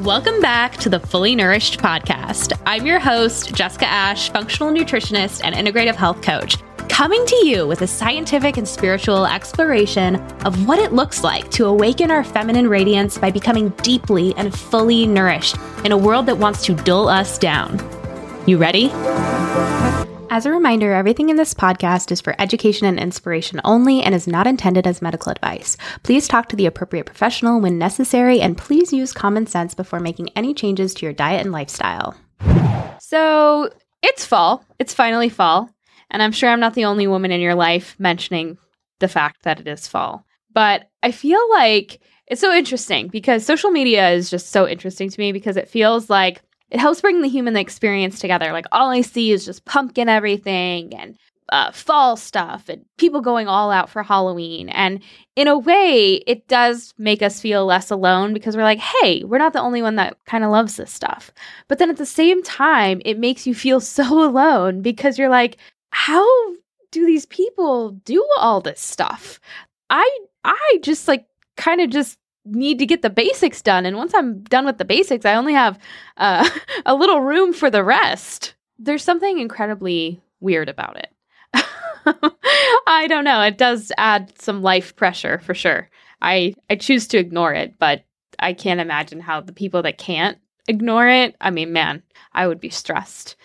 Welcome back to the Fully Nourished podcast. I'm your host, Jessica Ash, functional nutritionist and integrative health coach, coming to you with a scientific and spiritual exploration of what it looks like to awaken our feminine radiance by becoming deeply and fully nourished in a world that wants to dull us down. You ready? As a reminder, everything in this podcast is for education and inspiration only and is not intended as medical advice. Please talk to the appropriate professional when necessary and please use common sense before making any changes to your diet and lifestyle. So, it's fall. It's finally fall. And I'm sure I'm not the only woman in your life mentioning the fact that it is fall. But I feel like it's so interesting because social media is just so interesting to me because it feels like it helps bring the human experience together. Like all I see is just pumpkin everything and uh, fall stuff and people going all out for Halloween. And in a way, it does make us feel less alone because we're like, hey, we're not the only one that kind of loves this stuff. But then at the same time, it makes you feel so alone because you're like, how do these people do all this stuff? I I just like kind of just need to get the basics done. And once I'm done with the basics, I only have uh, a little room for the rest. There's something incredibly weird about it. I don't know. It does add some life pressure for sure. I I choose to ignore it, but I can't imagine how the people that can't ignore it. I mean, man, I would be stressed.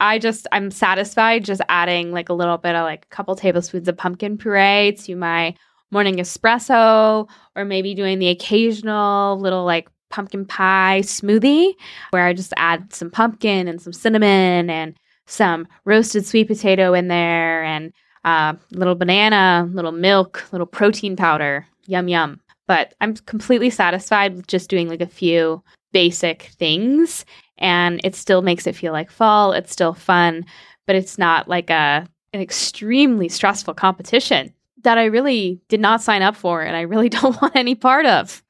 I just I'm satisfied just adding like a little bit of like a couple tablespoons of pumpkin puree to my morning espresso or maybe doing the occasional little like pumpkin pie smoothie where I just add some pumpkin and some cinnamon and some roasted sweet potato in there and uh, little banana, little milk, little protein powder. Yum, yum. But I'm completely satisfied with just doing like a few basic things and it still makes it feel like fall. It's still fun, but it's not like a an extremely stressful competition that I really did not sign up for and I really don't want any part of.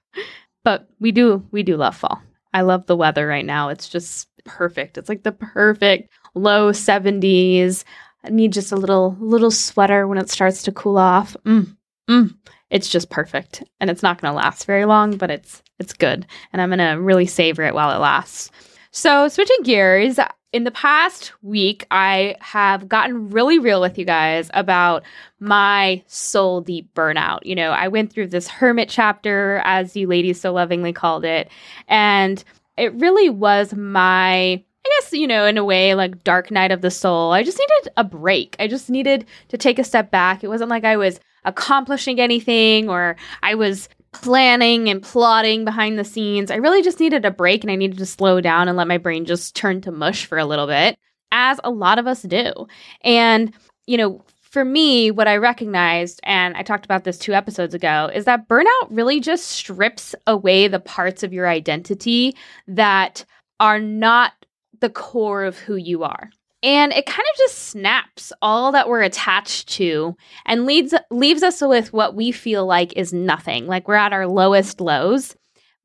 But we do we do love fall. I love the weather right now. It's just perfect. It's like the perfect low 70s. I need just a little little sweater when it starts to cool off. Mm, mm. It's just perfect. And it's not going to last very long, but it's it's good. And I'm going to really savor it while it lasts. So, switching gears, in the past week, I have gotten really real with you guys about my soul deep burnout. You know, I went through this hermit chapter, as you ladies so lovingly called it, and it really was my I guess, you know, in a way, like dark night of the soul. I just needed a break. I just needed to take a step back. It wasn't like I was accomplishing anything or I was planning and plotting behind the scenes. I really just needed a break and I needed to slow down and let my brain just turn to mush for a little bit, as a lot of us do. And, you know, for me, what I recognized, and I talked about this two episodes ago, is that burnout really just strips away the parts of your identity that are not the core of who you are. And it kind of just snaps all that we're attached to and leads leaves us with what we feel like is nothing, like we're at our lowest lows.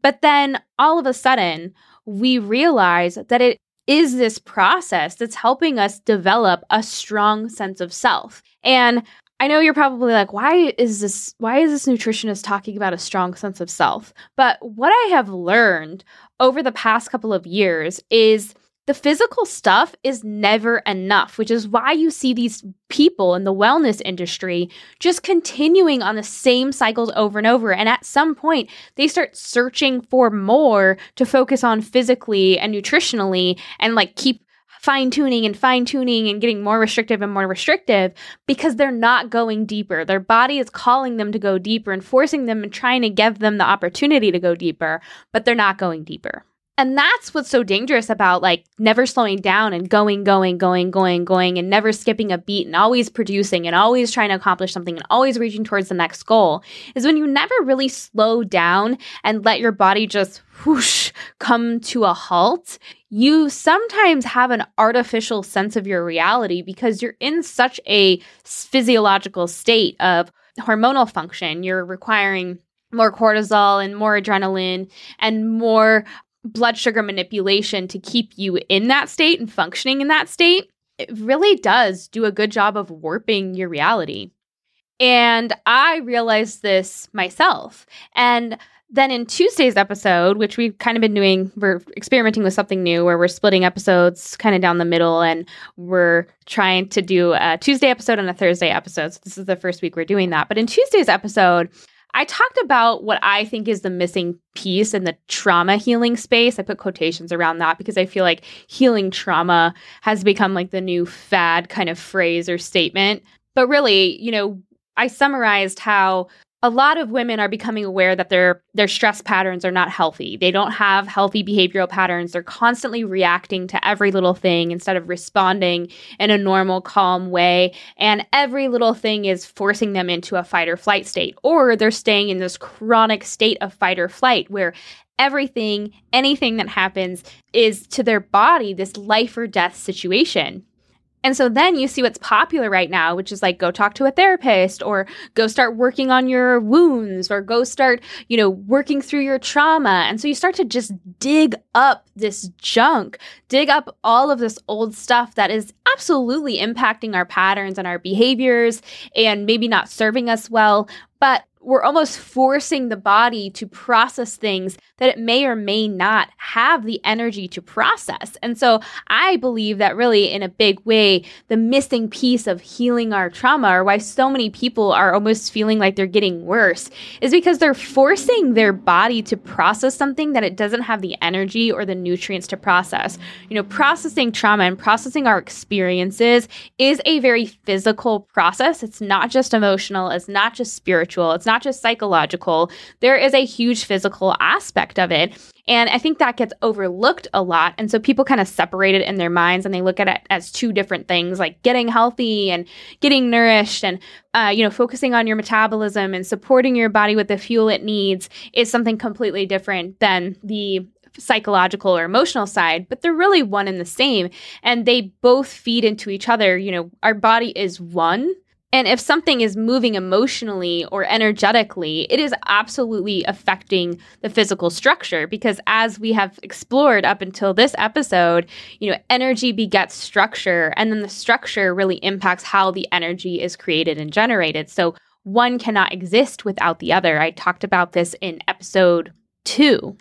But then all of a sudden, we realize that it is this process that's helping us develop a strong sense of self. And I know you're probably like, why is this why is this nutritionist talking about a strong sense of self? But what I have learned over the past couple of years is the physical stuff is never enough, which is why you see these people in the wellness industry just continuing on the same cycles over and over. And at some point, they start searching for more to focus on physically and nutritionally and like keep fine tuning and fine tuning and getting more restrictive and more restrictive because they're not going deeper. Their body is calling them to go deeper and forcing them and trying to give them the opportunity to go deeper, but they're not going deeper. And that's what's so dangerous about like never slowing down and going, going, going, going, going, and never skipping a beat and always producing and always trying to accomplish something and always reaching towards the next goal is when you never really slow down and let your body just whoosh come to a halt. You sometimes have an artificial sense of your reality because you're in such a physiological state of hormonal function. You're requiring more cortisol and more adrenaline and more blood sugar manipulation to keep you in that state and functioning in that state, it really does do a good job of warping your reality. And I realized this myself. And Then in Tuesday's episode, which we've kind of been doing, we're experimenting with something new where we're splitting episodes kind of down the middle and we're trying to do a Tuesday episode and a Thursday episode. So this is the first week we're doing that. But in Tuesday's episode, I talked about what I think is the missing piece in the trauma healing space. I put quotations around that because I feel like healing trauma has become like the new fad kind of phrase or statement. But really, you know, I summarized how a lot of women are becoming aware that their their stress patterns are not healthy. They don't have healthy behavioral patterns. They're constantly reacting to every little thing instead of responding in a normal calm way, and every little thing is forcing them into a fight or flight state or they're staying in this chronic state of fight or flight where everything, anything that happens is to their body this life or death situation. And so then you see what's popular right now, which is like go talk to a therapist or go start working on your wounds or go start, you know, working through your trauma. And so you start to just dig up this junk, dig up all of this old stuff that is absolutely impacting our patterns and our behaviors and maybe not serving us well. But we're almost forcing the body to process things that it may or may not have the energy to process. And so I believe that really, in a big way, the missing piece of healing our trauma, or why so many people are almost feeling like they're getting worse, is because they're forcing their body to process something that it doesn't have the energy or the nutrients to process. You know, processing trauma and processing our experiences is a very physical process. It's not just emotional, it's not just spiritual, it's not just psychological. There is a huge physical aspect aspect of it. And I think that gets overlooked a lot. And so people kind of separate it in their minds and they look at it as two different things, like getting healthy and getting nourished and, uh, you know, focusing on your metabolism and supporting your body with the fuel it needs is something completely different than the psychological or emotional side, but they're really one and the same. And they both feed into each other. You know, our body is one and if something is moving emotionally or energetically, it is absolutely affecting the physical structure because as we have explored up until this episode, you know, energy begets structure and then the structure really impacts how the energy is created and generated. So one cannot exist without the other. I talked about this in episode 2.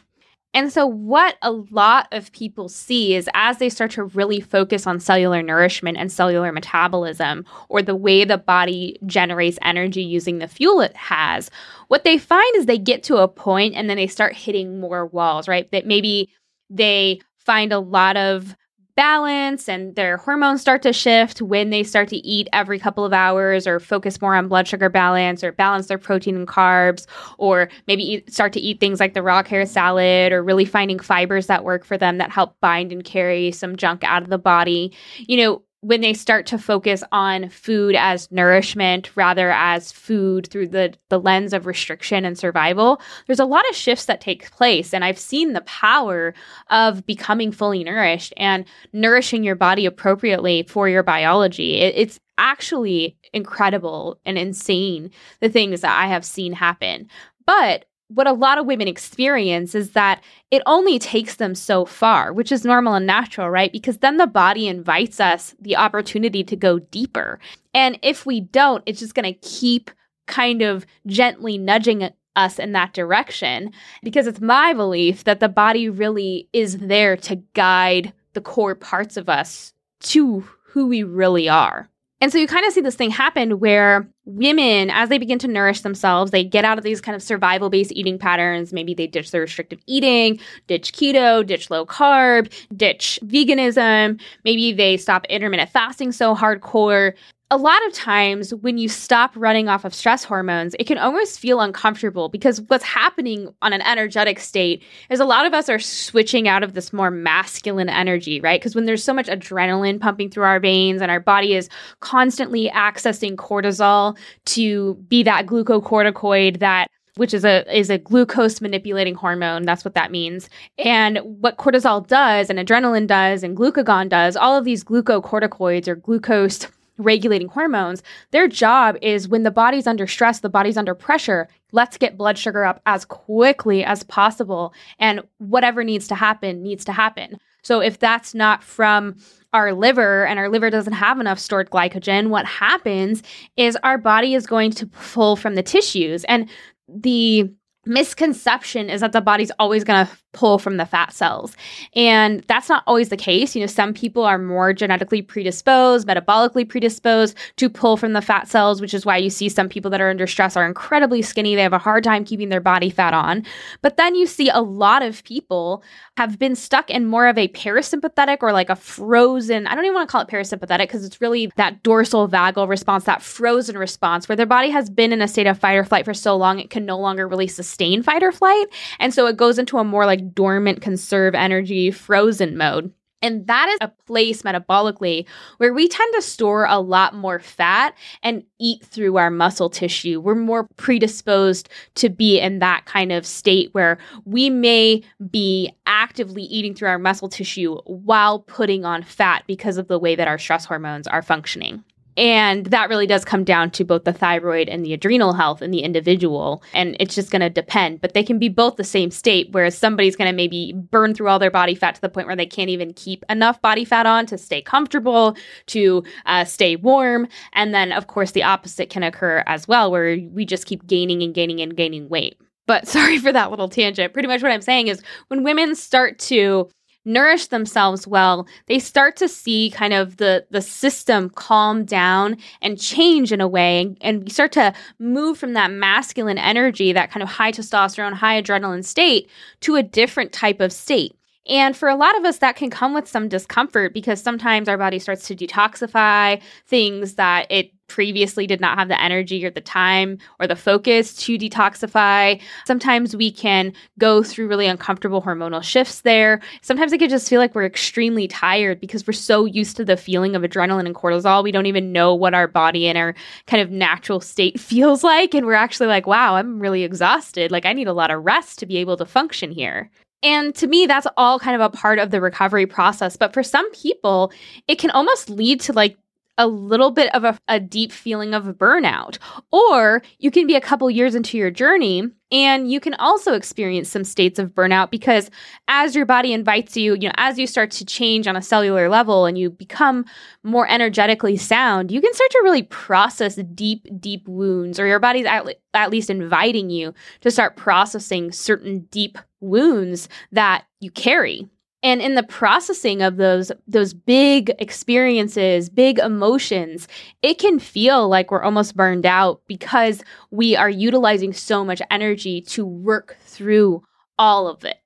And so, what a lot of people see is as they start to really focus on cellular nourishment and cellular metabolism, or the way the body generates energy using the fuel it has, what they find is they get to a point and then they start hitting more walls, right? That maybe they find a lot of balance and their hormones start to shift when they start to eat every couple of hours or focus more on blood sugar balance or balance their protein and carbs or maybe eat, start to eat things like the raw carrot salad or really finding fibers that work for them that help bind and carry some junk out of the body. You know, when they start to focus on food as nourishment rather as food through the, the lens of restriction and survival, there's a lot of shifts that take place. And I've seen the power of becoming fully nourished and nourishing your body appropriately for your biology. It, it's actually incredible and insane the things that I have seen happen. But what a lot of women experience is that it only takes them so far, which is normal and natural, right? Because then the body invites us the opportunity to go deeper. And if we don't, it's just going to keep kind of gently nudging us in that direction because it's my belief that the body really is there to guide the core parts of us to who we really are. And so you kind of see this thing happen where women, as they begin to nourish themselves, they get out of these kind of survival based eating patterns. Maybe they ditch their restrictive eating, ditch keto, ditch low carb, ditch veganism. Maybe they stop intermittent fasting so hardcore a lot of times when you stop running off of stress hormones, it can almost feel uncomfortable because what's happening on an energetic state is a lot of us are switching out of this more masculine energy, right? Because when there's so much adrenaline pumping through our veins and our body is constantly accessing cortisol to be that glucocorticoid that which is a is a glucose manipulating hormone. That's what that means. And what cortisol does and adrenaline does and glucagon does, all of these glucocorticoids or glucose regulating hormones, their job is when the body's under stress, the body's under pressure, let's get blood sugar up as quickly as possible. And whatever needs to happen, needs to happen. So if that's not from our liver and our liver doesn't have enough stored glycogen, what happens is our body is going to pull from the tissues. And the misconception is that the body's always going to pull from the fat cells. And that's not always the case. You know, some people are more genetically predisposed, metabolically predisposed to pull from the fat cells, which is why you see some people that are under stress are incredibly skinny. They have a hard time keeping their body fat on. But then you see a lot of people have been stuck in more of a parasympathetic or like a frozen, I don't even want to call it parasympathetic because it's really that dorsal vagal response, that frozen response where their body has been in a state of fight or flight for so long it can no longer really sustain fight or flight. And so it goes into a more like dormant, conserve energy, frozen mode. And that is a place metabolically where we tend to store a lot more fat and eat through our muscle tissue. We're more predisposed to be in that kind of state where we may be actively eating through our muscle tissue while putting on fat because of the way that our stress hormones are functioning. And that really does come down to both the thyroid and the adrenal health in the individual. And it's just going to depend. But they can be both the same state, whereas somebody's going to maybe burn through all their body fat to the point where they can't even keep enough body fat on to stay comfortable, to uh, stay warm. And then, of course, the opposite can occur as well, where we just keep gaining and gaining and gaining weight. But sorry for that little tangent. Pretty much what I'm saying is when women start to nourish themselves well, they start to see kind of the the system calm down and change in a way and, and start to move from that masculine energy, that kind of high testosterone, high adrenaline state to a different type of state. And for a lot of us, that can come with some discomfort because sometimes our body starts to detoxify things that it previously did not have the energy or the time or the focus to detoxify. Sometimes we can go through really uncomfortable hormonal shifts there. Sometimes it can just feel like we're extremely tired because we're so used to the feeling of adrenaline and cortisol. We don't even know what our body and our kind of natural state feels like. And we're actually like, wow, I'm really exhausted. Like, I need a lot of rest to be able to function here. And to me, that's all kind of a part of the recovery process. But for some people, it can almost lead to like a little bit of a, a, deep feeling of burnout. Or you can be a couple years into your journey and you can also experience some states of burnout because as your body invites you, you know, as you start to change on a cellular level and you become more energetically sound, you can start to really process deep, deep wounds, or your body's at, at least inviting you to start processing certain deep wounds that you carry and in the processing of those those big experiences big emotions it can feel like we're almost burned out because we are utilizing so much energy to work through all of it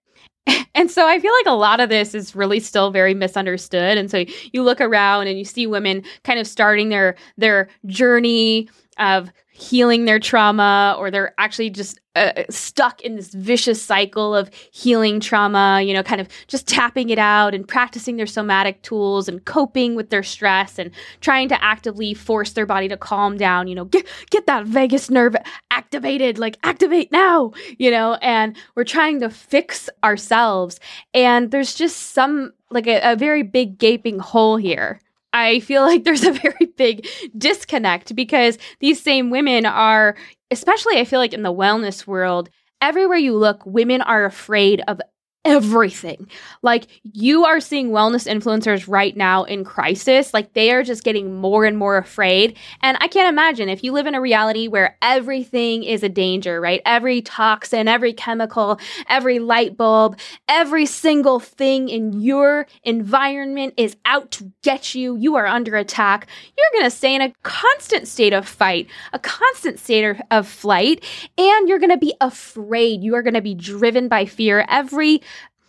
and so I feel like a lot of this is really still very misunderstood. And so you look around and you see women kind of starting their their journey of healing their trauma or they're actually just uh, stuck in this vicious cycle of healing trauma, you know, kind of just tapping it out and practicing their somatic tools and coping with their stress and trying to actively force their body to calm down, you know, get get that vagus nerve activated, like activate now, you know, and we're trying to fix ourselves. And there's just some like a, a very big gaping hole here I feel like there's a very big disconnect because these same women are, especially I feel like in the wellness world, everywhere you look, women are afraid of everything. Like you are seeing wellness influencers right now in crisis. Like they are just getting more and more afraid. And I can't imagine if you live in a reality where everything is a danger, right? Every toxin, every chemical, every light bulb, every single thing in your environment is out to get you. You are under attack. You're going to stay in a constant state of fight, a constant state of flight, and you're going to be afraid. You are going to be driven by fear. Every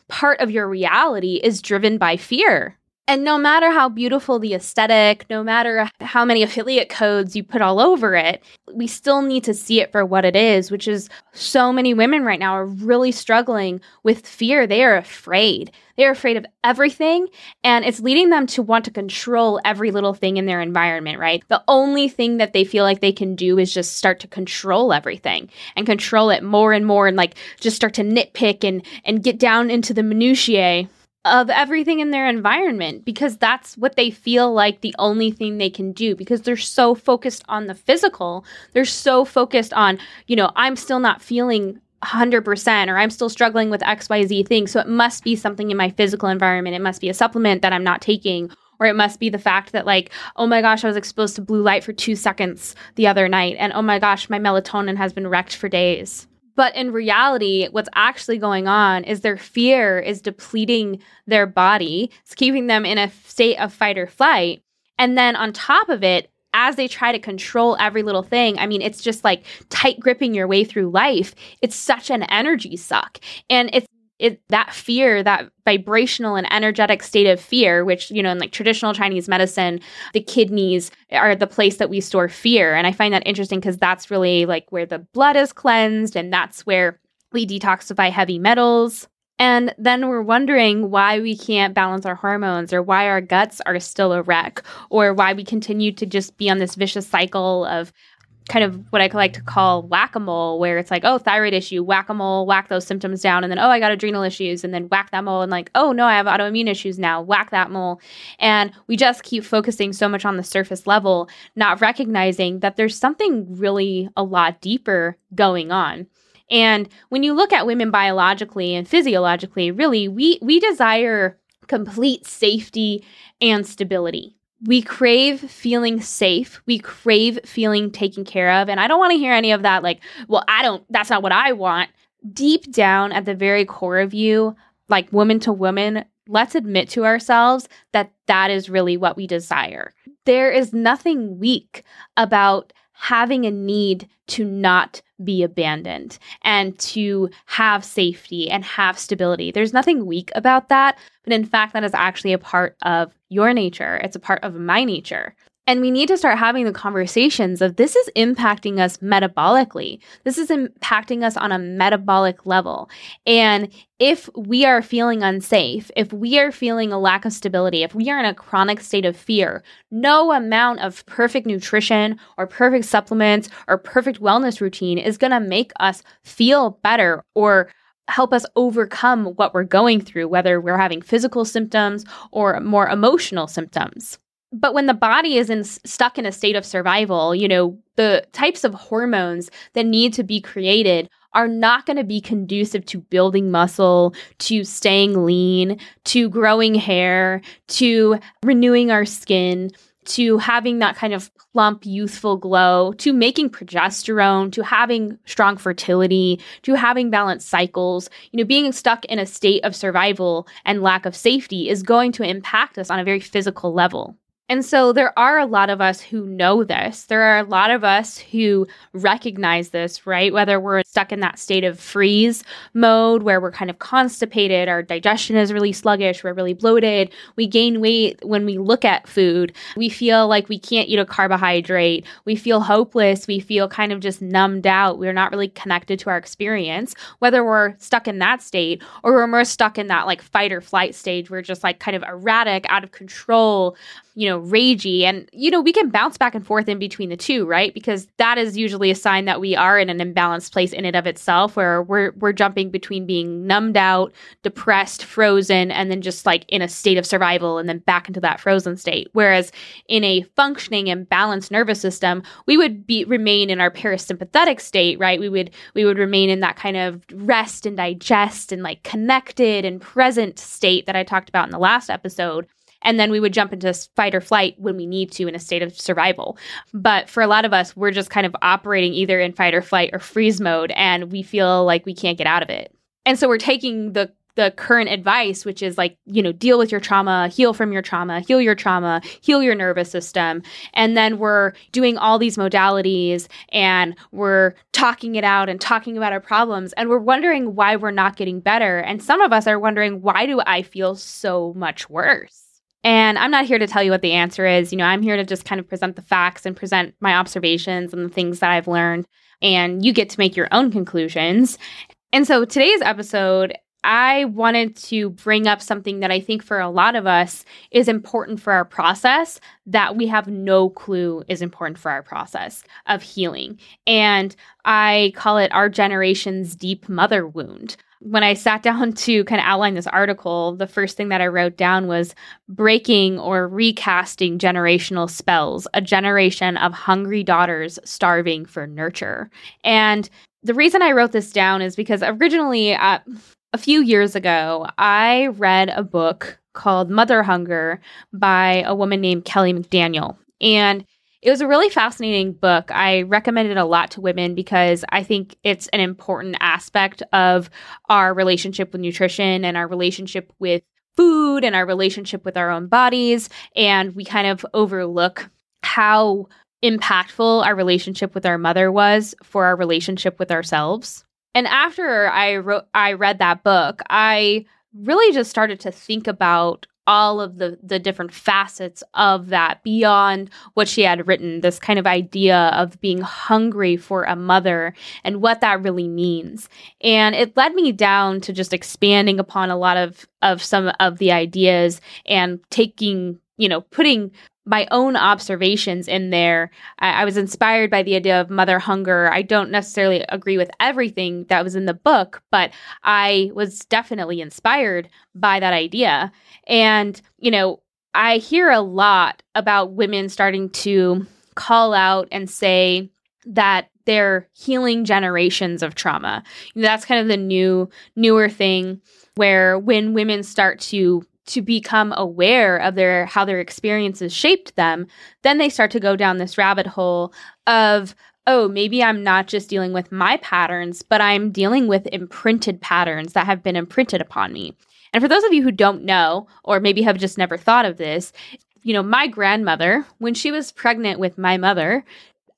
part of your reality is driven by fear. And no matter how beautiful the aesthetic, no matter how many affiliate codes you put all over it, we still need to see it for what it is, which is so many women right now are really struggling with fear. They are afraid. They're afraid of everything, and it's leading them to want to control every little thing in their environment, right? The only thing that they feel like they can do is just start to control everything and control it more and more and like just start to nitpick and and get down into the minutiae of everything in their environment because that's what they feel like the only thing they can do because they're so focused on the physical. They're so focused on, you know, I'm still not feeling 100% or I'm still struggling with XYZ thing. So it must be something in my physical environment. It must be a supplement that I'm not taking. Or it must be the fact that, like, oh my gosh, I was exposed to blue light for two seconds the other night. And oh my gosh, my melatonin has been wrecked for days But in reality, what's actually going on is their fear is depleting their body, it's keeping them in a state of fight or flight. And then on top of it, as they try to control every little thing, I mean, it's just like tight gripping your way through life. It's such an energy suck. And it's it, that fear, that vibrational and energetic state of fear, which, you know, in like traditional Chinese medicine, the kidneys are the place that we store fear. And I find that interesting because that's really like where the blood is cleansed and that's where we detoxify heavy metals. And then we're wondering why we can't balance our hormones or why our guts are still a wreck or why we continue to just be on this vicious cycle of kind of what I like to call whack a mole, where it's like, oh, thyroid issue, whack a mole, whack those symptoms down. And then, oh, I got adrenal issues. And then whack that mole. And like, oh, no, I have autoimmune issues now, whack that mole. And we just keep focusing so much on the surface level, not recognizing that there's something really a lot deeper going on. And when you look at women biologically and physiologically, really, we, we desire complete safety and stability we crave feeling safe. We crave feeling taken care of. And I don't want to hear any of that, like, well, I don't, that's not what I want. Deep down at the very core of you, like woman to woman, let's admit to ourselves that that is really what we desire. There is nothing weak about having a need to not be abandoned and to have safety and have stability. There's nothing weak about that, but in fact, that is actually a part of your nature. It's a part of my nature. And we need to start having the conversations of this is impacting us metabolically. This is impacting us on a metabolic level. And if we are feeling unsafe, if we are feeling a lack of stability, if we are in a chronic state of fear, no amount of perfect nutrition or perfect supplements or perfect wellness routine is going to make us feel better or help us overcome what we're going through, whether we're having physical symptoms or more emotional symptoms. But when the body is in, stuck in a state of survival, you know, the types of hormones that need to be created are not going to be conducive to building muscle, to staying lean, to growing hair, to renewing our skin, to having that kind of plump, youthful glow, to making progesterone, to having strong fertility, to having balanced cycles. You know, being stuck in a state of survival and lack of safety is going to impact us on a very physical level. And so there are a lot of us who know this. There are a lot of us who recognize this, right? Whether we're stuck in that state of freeze mode where we're kind of constipated, our digestion is really sluggish, we're really bloated, we gain weight when we look at food, we feel like we can't eat a carbohydrate, we feel hopeless, we feel kind of just numbed out, we're not really connected to our experience, whether we're stuck in that state or we're more stuck in that like fight or flight stage, we're just like kind of erratic, out of control you know, ragey. And, you know, we can bounce back and forth in between the two, right? Because that is usually a sign that we are in an imbalanced place in and of itself, where we're we're jumping between being numbed out, depressed, frozen, and then just like in a state of survival and then back into that frozen state. Whereas in a functioning and balanced nervous system, we would be remain in our parasympathetic state, right? We would we would remain in that kind of rest and digest and like connected and present state that I talked about in the last episode. And then we would jump into fight or flight when we need to in a state of survival. But for a lot of us, we're just kind of operating either in fight or flight or freeze mode, and we feel like we can't get out of it. And so we're taking the the current advice, which is like, you know, deal with your trauma, heal from your trauma, heal your trauma, heal your nervous system. And then we're doing all these modalities and we're talking it out and talking about our problems. And we're wondering why we're not getting better. And some of us are wondering, why do I feel so much worse? And I'm not here to tell you what the answer is. You know, I'm here to just kind of present the facts and present my observations and the things that I've learned. And you get to make your own conclusions. And so today's episode, I wanted to bring up something that I think for a lot of us is important for our process that we have no clue is important for our process of healing. And I call it our generation's deep mother wound when I sat down to kind of outline this article, the first thing that I wrote down was breaking or recasting generational spells, a generation of hungry daughters starving for nurture. And the reason I wrote this down is because originally, uh, a few years ago, I read a book called Mother Hunger by a woman named Kelly McDaniel. And it was a really fascinating book. I recommend it a lot to women because I think it's an important aspect of our relationship with nutrition and our relationship with food and our relationship with our own bodies. And we kind of overlook how impactful our relationship with our mother was for our relationship with ourselves. And after I wrote I read that book, I really just started to think about all of the the different facets of that beyond what she had written this kind of idea of being hungry for a mother and what that really means. And it led me down to just expanding upon a lot of of some of the ideas and taking you know putting my own observations in there. I, I, was inspired by the idea of mother hunger. I don't necessarily agree with everything that was in the book, but I was definitely inspired by that idea. And, you know, I hear a lot about women starting to call out and say that they're healing generations of trauma. That's kind of the new, newer thing where when women start to to become aware of their how their experiences shaped them, then they start to go down this rabbit hole of oh, maybe I'm not just dealing with my patterns, but I'm dealing with imprinted patterns that have been imprinted upon me. And for those of you who don't know, or maybe have just never thought of this, you know, my grandmother, when she was pregnant with my mother,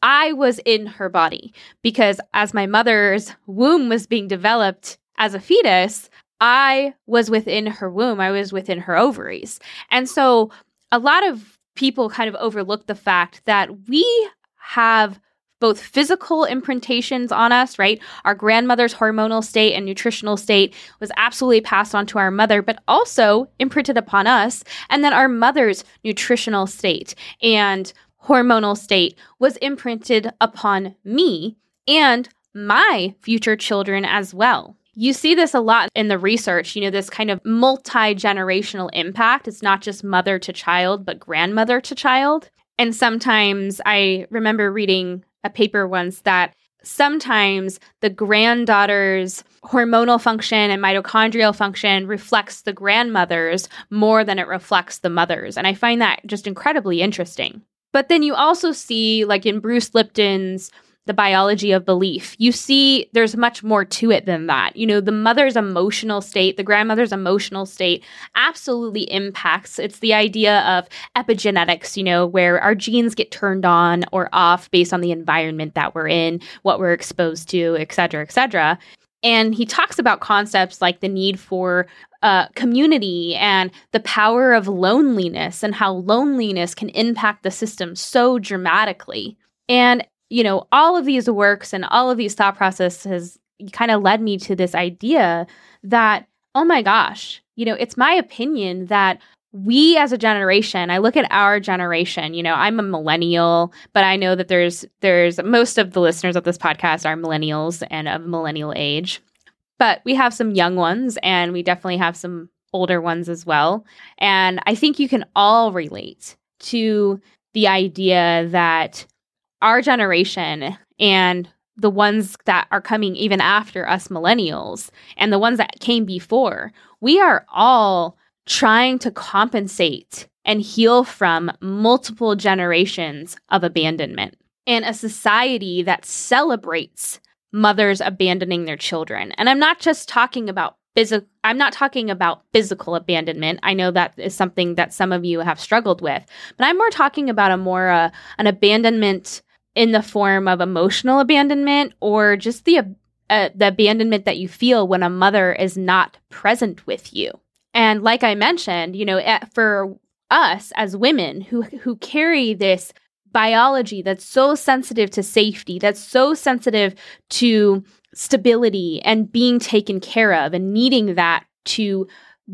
I was in her body because as my mother's womb was being developed as a fetus, I was within her womb, I was within her ovaries. And so a lot of people kind of overlook the fact that we have both physical imprintations on us, right? Our grandmother's hormonal state and nutritional state was absolutely passed on to our mother, but also imprinted upon us. And then our mother's nutritional state and hormonal state was imprinted upon me and my future children as well. You see this a lot in the research, you know, this kind of multi generational impact. It's not just mother to child, but grandmother to child. And sometimes I remember reading a paper once that sometimes the granddaughter's hormonal function and mitochondrial function reflects the grandmother's more than it reflects the mother's. And I find that just incredibly interesting. But then you also see, like in Bruce Lipton's the biology of belief. You see, there's much more to it than that. You know, the mother's emotional state, the grandmother's emotional state absolutely impacts. It's the idea of epigenetics, you know, where our genes get turned on or off based on the environment that we're in, what we're exposed to, et cetera, et cetera. And he talks about concepts like the need for uh, community and the power of loneliness and how loneliness can impact the system so dramatically. And you know, all of these works and all of these thought processes kind of led me to this idea that, oh my gosh, you know, it's my opinion that we as a generation i look at our generation you know i'm a millennial but i know that there's there's most of the listeners of this podcast are millennials and of millennial age but we have some young ones and we definitely have some older ones as well. And i think you can all relate to the idea that our generation and the ones that are coming even after us millennials and the ones that came before, we are all trying to compensate and heal from multiple generations of abandonment and a society that celebrates mothers abandoning their children. And I'm not just talking about physical I'm not talking about physical abandonment. I know that is something that some of you have struggled with, but I'm more talking about a more uh, an abandonment in the form of emotional abandonment or just the uh, the abandonment that you feel when a mother is not present with you. And like I mentioned, you know, for us as women who who carry this biology that's so sensitive to safety, that's so sensitive to stability and being taken care of and needing that to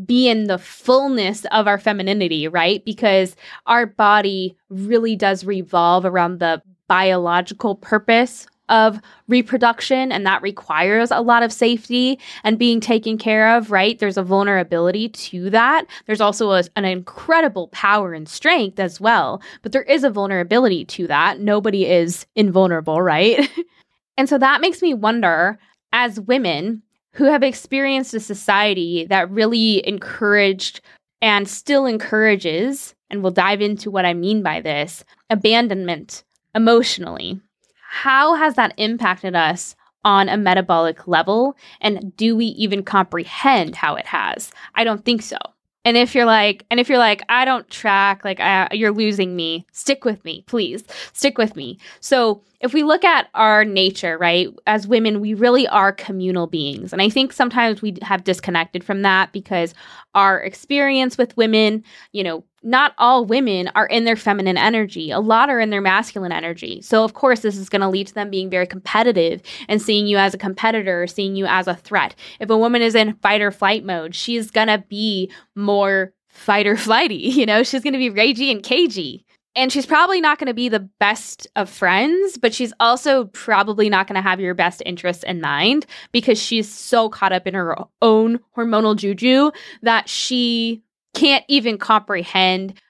be in the fullness of our femininity, right? Because our body really does revolve around the biological purpose of reproduction and that requires a lot of safety and being taken care of, right? There's a vulnerability to that. There's also a, an incredible power and strength as well, but there is a vulnerability to that. Nobody is invulnerable, right? and so that makes me wonder as women who have experienced a society that really encouraged and still encourages, and we'll dive into what I mean by this abandonment emotionally. How has that impacted us on a metabolic level? And do we even comprehend how it has? I don't think so. And if you're like, and if you're like, I don't track, like I, you're losing me, stick with me, please, stick with me. So if we look at our nature, right, as women, we really are communal beings. And I think sometimes we have disconnected from that because our experience with women, you know, not all women are in their feminine energy. A lot are in their masculine energy. So, of course, this is going to lead to them being very competitive and seeing you as a competitor, seeing you as a threat. If a woman is in fight or flight mode, she's going to be more fight or flighty. You know, she's going to be ragey and cagey. And she's probably not going to be the best of friends, but she's also probably not going to have your best interests in mind because she's so caught up in her own hormonal juju that she can't even comprehend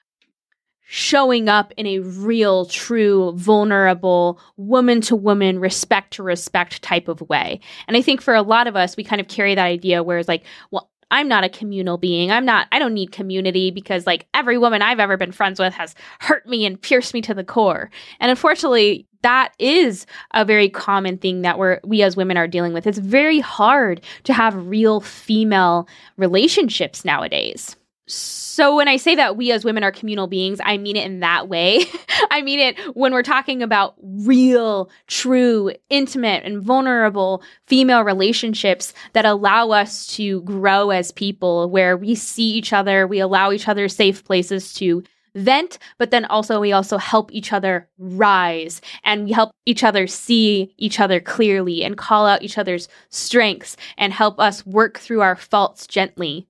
showing up in a real, true, vulnerable, woman to woman, respect to respect type of way. And I think for a lot of us, we kind of carry that idea where it's like, well, I'm not a communal being. I'm not, I don't need community because like every woman I've ever been friends with has hurt me and pierced me to the core. And unfortunately, that is a very common thing that we're we as women are dealing with. It's very hard to have real female relationships nowadays. So when I say that we as women are communal beings, I mean it in that way. I mean it when we're talking about real, true, intimate, and vulnerable female relationships that allow us to grow as people, where we see each other, we allow each other safe places to vent, but then also we also help each other rise and we help each other see each other clearly and call out each other's strengths and help us work through our faults gently.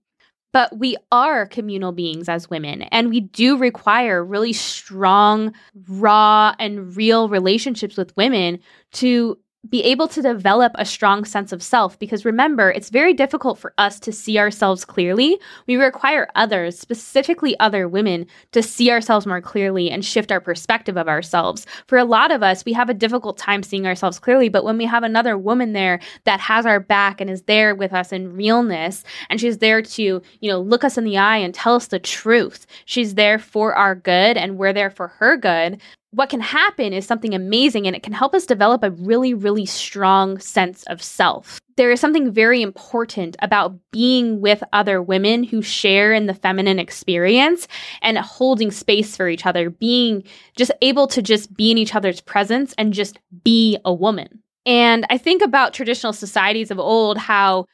But we are communal beings as women, and we do require really strong, raw, and real relationships with women to be able to develop a strong sense of self because remember, it's very difficult for us to see ourselves clearly. We require others, specifically other women, to see ourselves more clearly and shift our perspective of ourselves. For a lot of us, we have a difficult time seeing ourselves clearly, but when we have another woman there that has our back and is there with us in realness, and she's there to, you know, look us in the eye and tell us the truth, she's there for our good and we're there for her good, what can happen is something amazing and it can help us develop a really, really strong sense of self. There is something very important about being with other women who share in the feminine experience and holding space for each other, being just able to just be in each other's presence and just be a woman. And I think about traditional societies of old, how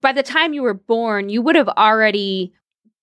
by the time you were born, you would have already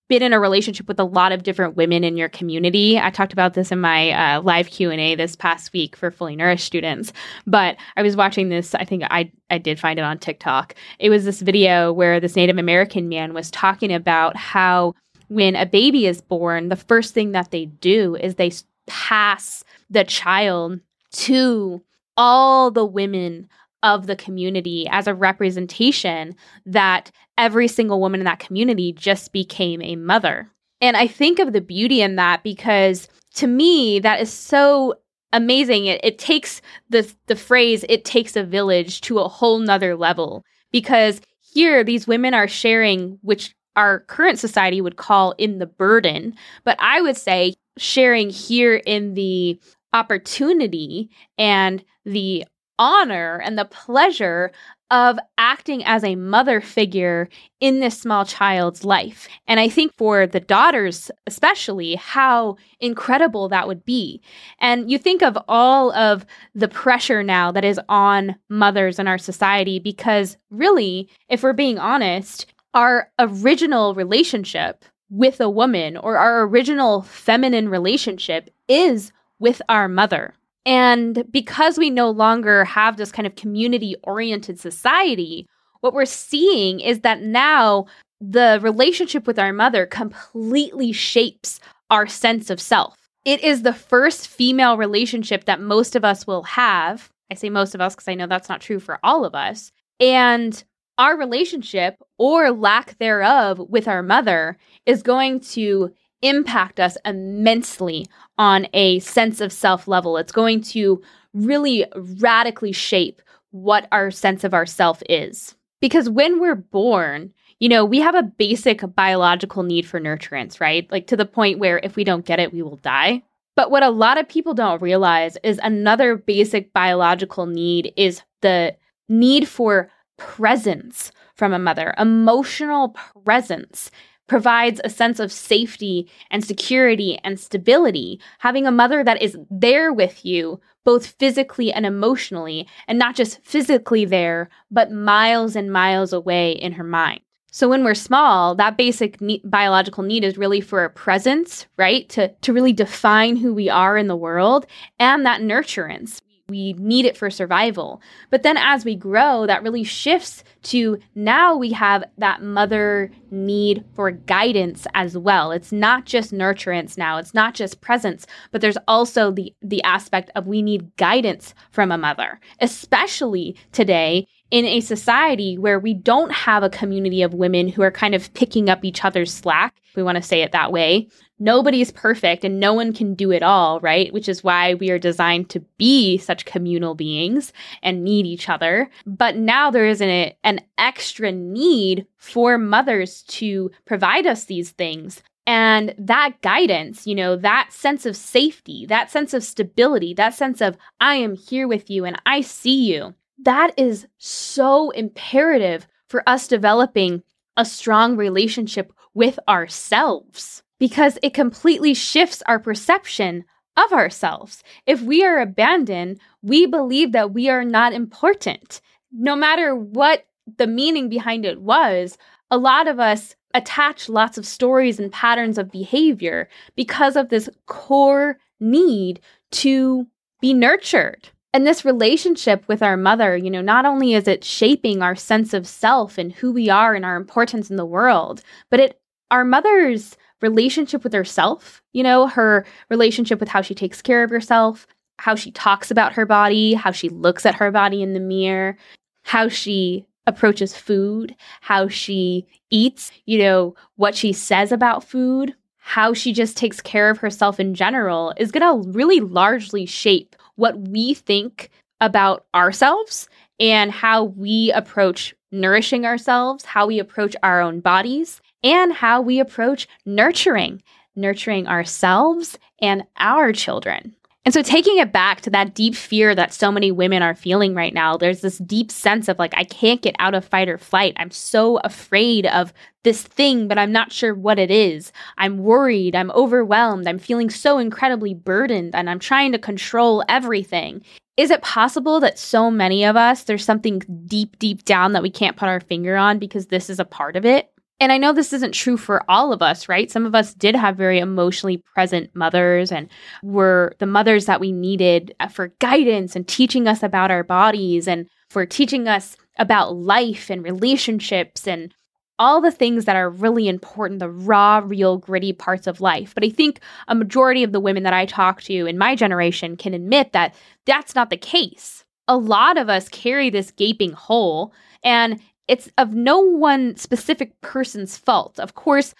been in a relationship with a lot of different women in your community. I talked about this in my uh, live Q and A this past week for fully nourished students. But I was watching this. I think I I did find it on TikTok. It was this video where this Native American man was talking about how when a baby is born, the first thing that they do is they pass the child to all the women of the community as a representation that every single woman in that community just became a mother. And I think of the beauty in that because to me, that is so amazing. It, it takes the, the phrase, it takes a village to a whole nother level because here these women are sharing, which our current society would call in the burden, but I would say sharing here in the opportunity and the honor and the pleasure of acting as a mother figure in this small child's life. And I think for the daughters, especially, how incredible that would be. And you think of all of the pressure now that is on mothers in our society, because really, if we're being honest, our original relationship with a woman or our original feminine relationship is with our mother. And because we no longer have this kind of community oriented society, what we're seeing is that now the relationship with our mother completely shapes our sense of self. It is the first female relationship that most of us will have. I say most of us because I know that's not true for all of us. And our relationship or lack thereof with our mother is going to impact us immensely on a sense of self level. It's going to really radically shape what our sense of ourself is. Because when we're born, you know, we have a basic biological need for nurturance, right? Like to the point where if we don't get it, we will die. But what a lot of people don't realize is another basic biological need is the need for presence from a mother, emotional presence provides a sense of safety and security and stability. Having a mother that is there with you, both physically and emotionally, and not just physically there, but miles and miles away in her mind. So when we're small, that basic ne- biological need is really for a presence, right? To to really define who we are in the world and that nurturance we need it for survival. But then as we grow, that really shifts to now we have that mother need for guidance as well. It's not just nurturance now, it's not just presence, but there's also the the aspect of we need guidance from a mother, especially today in a society where we don't have a community of women who are kind of picking up each other's slack, if we want to say it that way, nobody's perfect and no one can do it all, right? Which is why we are designed to be such communal beings and need each other. But now there is an, an extra need for mothers to provide us these things. And that guidance, you know, that sense of safety, that sense of stability, that sense of I am here with you and I see you, that is so imperative for us developing a strong relationship with ourselves because it completely shifts our perception of ourselves. If we are abandoned, we believe that we are not important. No matter what the meaning behind it was, a lot of us attach lots of stories and patterns of behavior because of this core need to be nurtured. And this relationship with our mother, you know, not only is it shaping our sense of self and who we are and our importance in the world, but it our mother's relationship with herself, you know, her relationship with how she takes care of herself, how she talks about her body, how she looks at her body in the mirror, how she approaches food, how she eats, you know, what she says about food, how she just takes care of herself in general is going to really largely shape what we think about ourselves and how we approach nourishing ourselves, how we approach our own bodies, and how we approach nurturing, nurturing ourselves and our children. And so, taking it back to that deep fear that so many women are feeling right now, there's this deep sense of like, I can't get out of fight or flight. I'm so afraid of this thing, but I'm not sure what it is. I'm worried. I'm overwhelmed. I'm feeling so incredibly burdened and I'm trying to control everything. Is it possible that so many of us, there's something deep, deep down that we can't put our finger on because this is a part of it? And I know this isn't true for all of us, right? Some of us did have very emotionally present mothers and were the mothers that we needed for guidance and teaching us about our bodies and for teaching us about life and relationships and all the things that are really important, the raw, real, gritty parts of life. But I think a majority of the women that I talk to in my generation can admit that that's not the case. A lot of us carry this gaping hole, and it's of no one specific person's fault. Of course,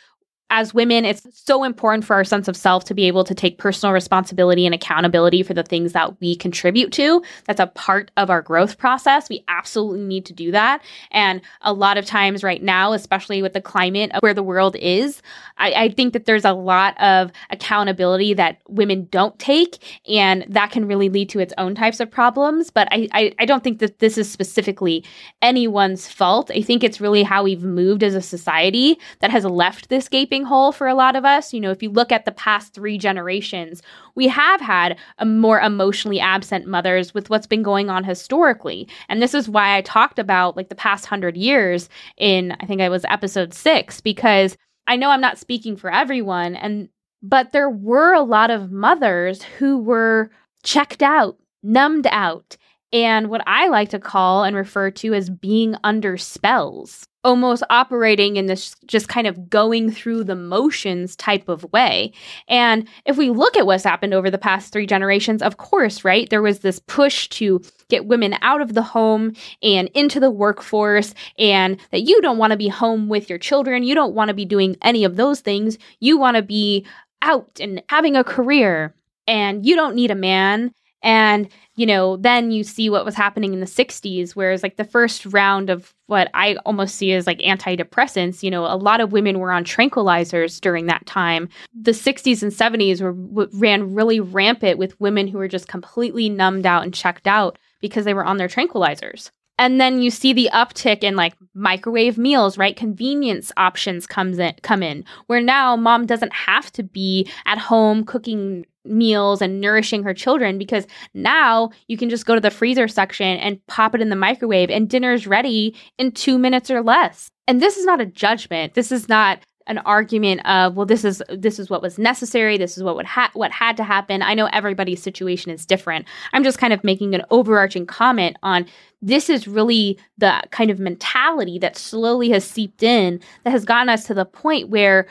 as women, it's so important for our sense of self to be able to take personal responsibility and accountability for the things that we contribute to. That's a part of our growth process. We absolutely need to do that. And a lot of times, right now, especially with the climate of where the world is, I, I think that there's a lot of accountability that women don't take, and that can really lead to its own types of problems. But I, I, I don't think that this is specifically anyone's fault. I think it's really how we've moved as a society that has left this gaping gaping hole for a lot of us. You know, if you look at the past three generations, we have had a more emotionally absent mothers with what's been going on historically. And this is why I talked about like the past hundred years in, I think I was episode six, because I know I'm not speaking for everyone. And, but there were a lot of mothers who were checked out, numbed out, and what I like to call and refer to as being under spells almost operating in this just kind of going through the motions type of way. And if we look at what's happened over the past three generations, of course, right, there was this push to get women out of the home and into the workforce, and that you don't want to be home with your children. You don't want to be doing any of those things. You want to be out and having a career, and you don't need a man And, you know, then you see what was happening in the 60s, whereas like the first round of what I almost see as like antidepressants, you know, a lot of women were on tranquilizers during that time. The 60s and 70s were w- ran really rampant with women who were just completely numbed out and checked out because they were on their tranquilizers. And then you see the uptick in like microwave meals, right? Convenience options comes in come in where now mom doesn't have to be at home cooking meals and nourishing her children because now you can just go to the freezer section and pop it in the microwave and dinner's ready in 2 minutes or less. And this is not a judgment. This is not an argument of well this is this is what was necessary this is what would ha- what had to happen i know everybody's situation is different i'm just kind of making an overarching comment on this is really the kind of mentality that slowly has seeped in that has gotten us to the point where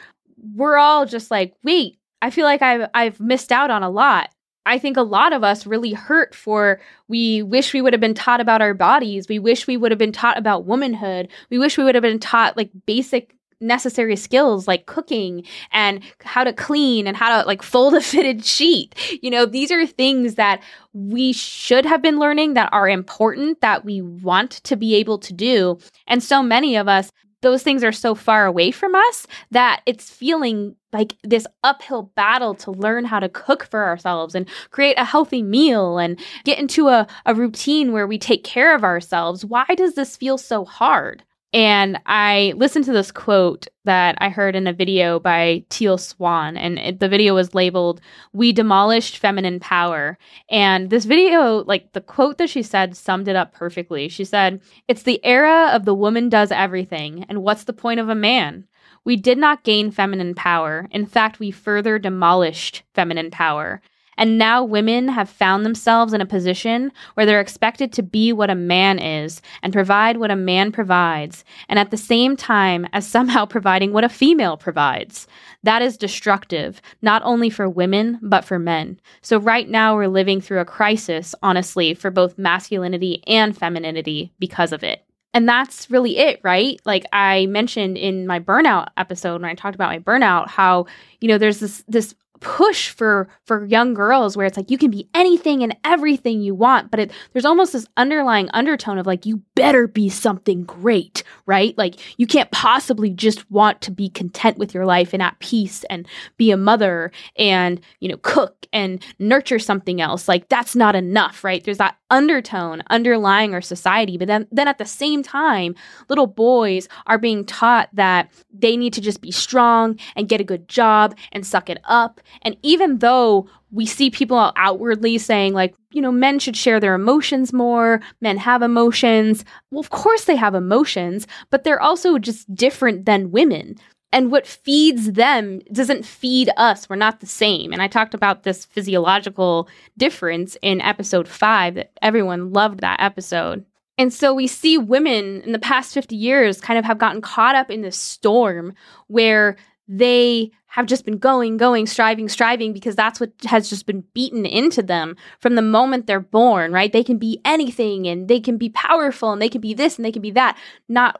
we're all just like wait i feel like i've i've missed out on a lot I think a lot of us really hurt for we wish we would have been taught about our bodies. We wish we would have been taught about womanhood. We wish we would have been taught like basic necessary skills like cooking and how to clean and how to like fold a fitted sheet. You know, these are things that we should have been learning that are important that we want to be able to do. And so many of us those things are so far away from us that it's feeling like this uphill battle to learn how to cook for ourselves and create a healthy meal and get into a, a routine where we take care of ourselves. Why does this feel so hard? And I listened to this quote that I heard in a video by Teal Swan, and it, the video was labeled "We demolished feminine power." And this video, like the quote that she said, summed it up perfectly. She said, "It's the era of the woman does everything, and what's the point of a man?" We did not gain feminine power. In fact, we further demolished feminine power. And now women have found themselves in a position where they're expected to be what a man is and provide what a man provides, and at the same time as somehow providing what a female provides. That is destructive, not only for women, but for men. So, right now, we're living through a crisis, honestly, for both masculinity and femininity because of it. And that's really it, right? Like I mentioned in my burnout episode when I talked about my burnout, how, you know, there's this this push for for young girls where it's like you can be anything and everything you want but it, there's almost this underlying undertone of like you better be something great right? Like you can't possibly just want to be content with your life and at peace and be a mother and you know cook and nurture something else. Like that's not enough right? There's that undertone underlying our society but then then at the same time little boys are being taught that they need to just be strong and get a good job and suck it up and even though we see people outwardly saying, like, you know, men should share their emotions more, men have emotions. Well, of course they have emotions, but they're also just different than women. And what feeds them doesn't feed us. We're not the same. And I talked about this physiological difference in episode five, that everyone loved that episode. And so we see women in the past 50 years kind of have gotten caught up in this storm where they have just been going, going, striving, striving because that's what has just been beaten into them from the moment they're born, right? They can be anything and they can be powerful and they can be this and they can be that. Not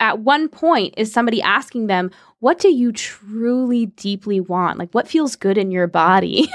at one point is somebody asking them, What do you truly deeply want? Like, what feels good in your body?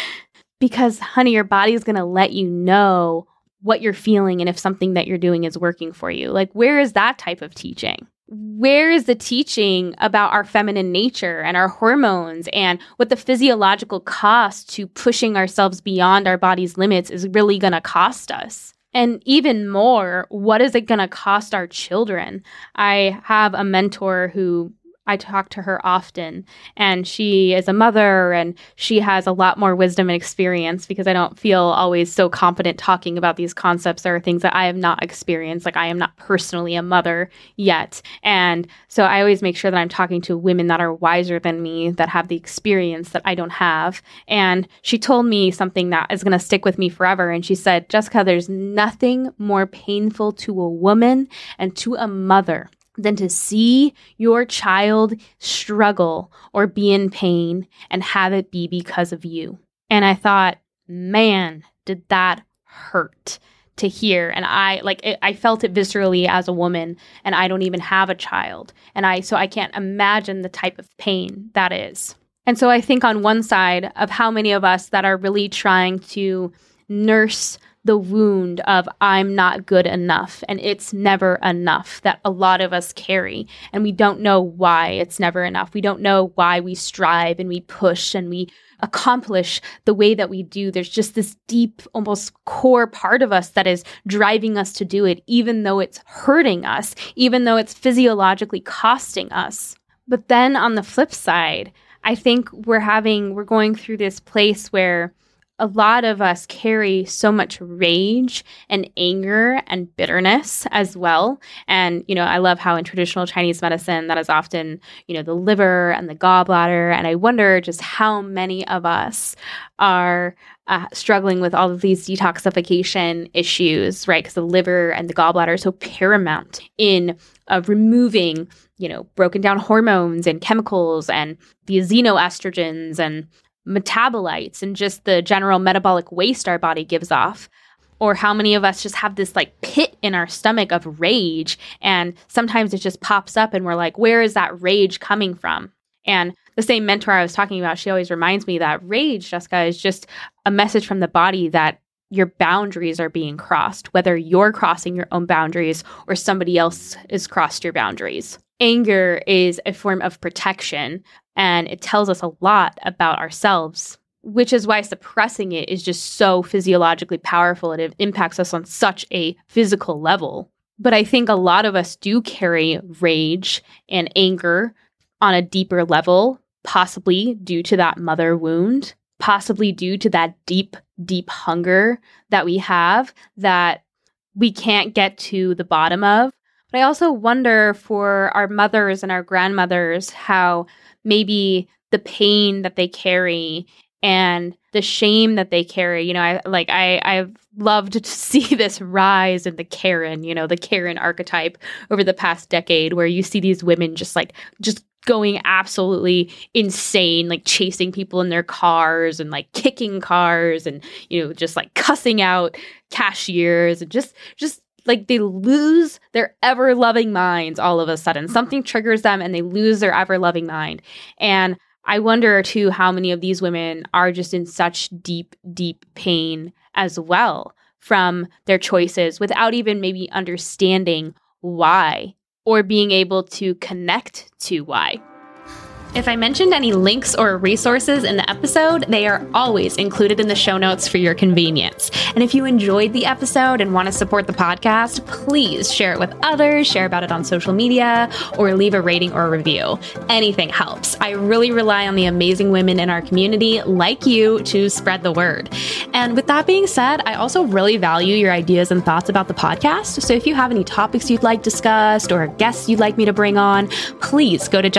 because, honey, your body is going to let you know what you're feeling and if something that you're doing is working for you. Like, where is that type of teaching? Where is the teaching about our feminine nature and our hormones and what the physiological cost to pushing ourselves beyond our body's limits is really going to cost us? And even more, what is it going to cost our children? I have a mentor who I talk to her often, and she is a mother and she has a lot more wisdom and experience because I don't feel always so confident talking about these concepts. Are things that I have not experienced, like I am not personally a mother yet. And so I always make sure that I'm talking to women that are wiser than me, that have the experience that I don't have. And she told me something that is going to stick with me forever. And she said, Jessica, there's nothing more painful to a woman and to a mother than to see your child struggle or be in pain and have it be because of you. And I thought, man, did that hurt to hear. And i like it, i felt it viscerally as a woman and i don't even have a child. And i so i can't imagine the type of pain that is. And so i think on one side of how many of us that are really trying to nurse the wound of I'm not good enough and it's never enough that a lot of us carry. And we don't know why it's never enough. We don't know why we strive and we push and we accomplish the way that we do. There's just this deep, almost core part of us that is driving us to do it, even though it's hurting us, even though it's physiologically costing us. But then on the flip side, I think we're having, we're going through this place where a lot of us carry so much rage and anger and bitterness as well. And, you know, I love how in traditional Chinese medicine, that is often, you know, the liver and the gallbladder. And I wonder just how many of us are uh, struggling with all of these detoxification issues, right? Because the liver and the gallbladder are so paramount in uh, removing, you know, broken down hormones and chemicals and the xenoestrogens and metabolites and just the general metabolic waste our body gives off. Or how many of us just have this like pit in our stomach of rage and sometimes it just pops up and we're like where is that rage coming from? And the same mentor i was talking about she always reminds me that rage jessica is just a message from the body that your boundaries are being crossed whether you're crossing your own boundaries or somebody else has crossed your boundaries. Anger is a form of protection and it tells us a lot about ourselves which is why suppressing it is just so physiologically powerful and it impacts us on such a physical level. But i think a lot of us do carry rage and anger on a deeper level possibly due to that mother wound possibly due to that deep deep hunger that we have that we can't get to the bottom of. But I also wonder for our mothers and our grandmothers how maybe the pain that they carry and the shame that they carry. You know, I like I I've loved to see this rise in the Karen, you know, the Karen archetype over the past decade where you see these women just like just going absolutely insane, like chasing people in their cars and like kicking cars and you know, just like cussing out cashiers and just just like they lose their ever loving minds all of a sudden. Something triggers them and they lose their ever loving mind. And I wonder too how many of these women are just in such deep, deep pain as well from their choices without even maybe understanding why or being able to connect to why. If I mentioned any links or resources in the episode, they are always included in the show notes for your convenience. And if you enjoyed the episode and want to support the podcast, please share it with others, share about it on social media, or leave a rating or a review. Anything helps. I really rely on the amazing women in our community, like you, to spread the word. And with that being said, I also really value your ideas and thoughts about the podcast. So if you have any topics you'd like discussed or guests you'd like me to bring on, please go to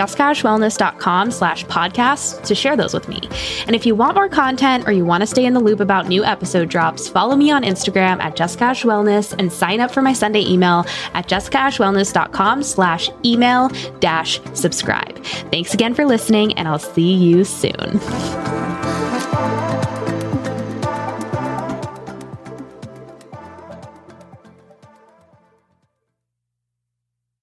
jessicaashwellness.com slash podcasts to share those with me. And if you want more content or you want to stay in the loop about new episode drops, follow me on Instagram at Jessica Ash Wellness and sign up for my Sunday email at jessicaashwellness.com slash email dash subscribe. Thanks again for listening and I'll see you soon.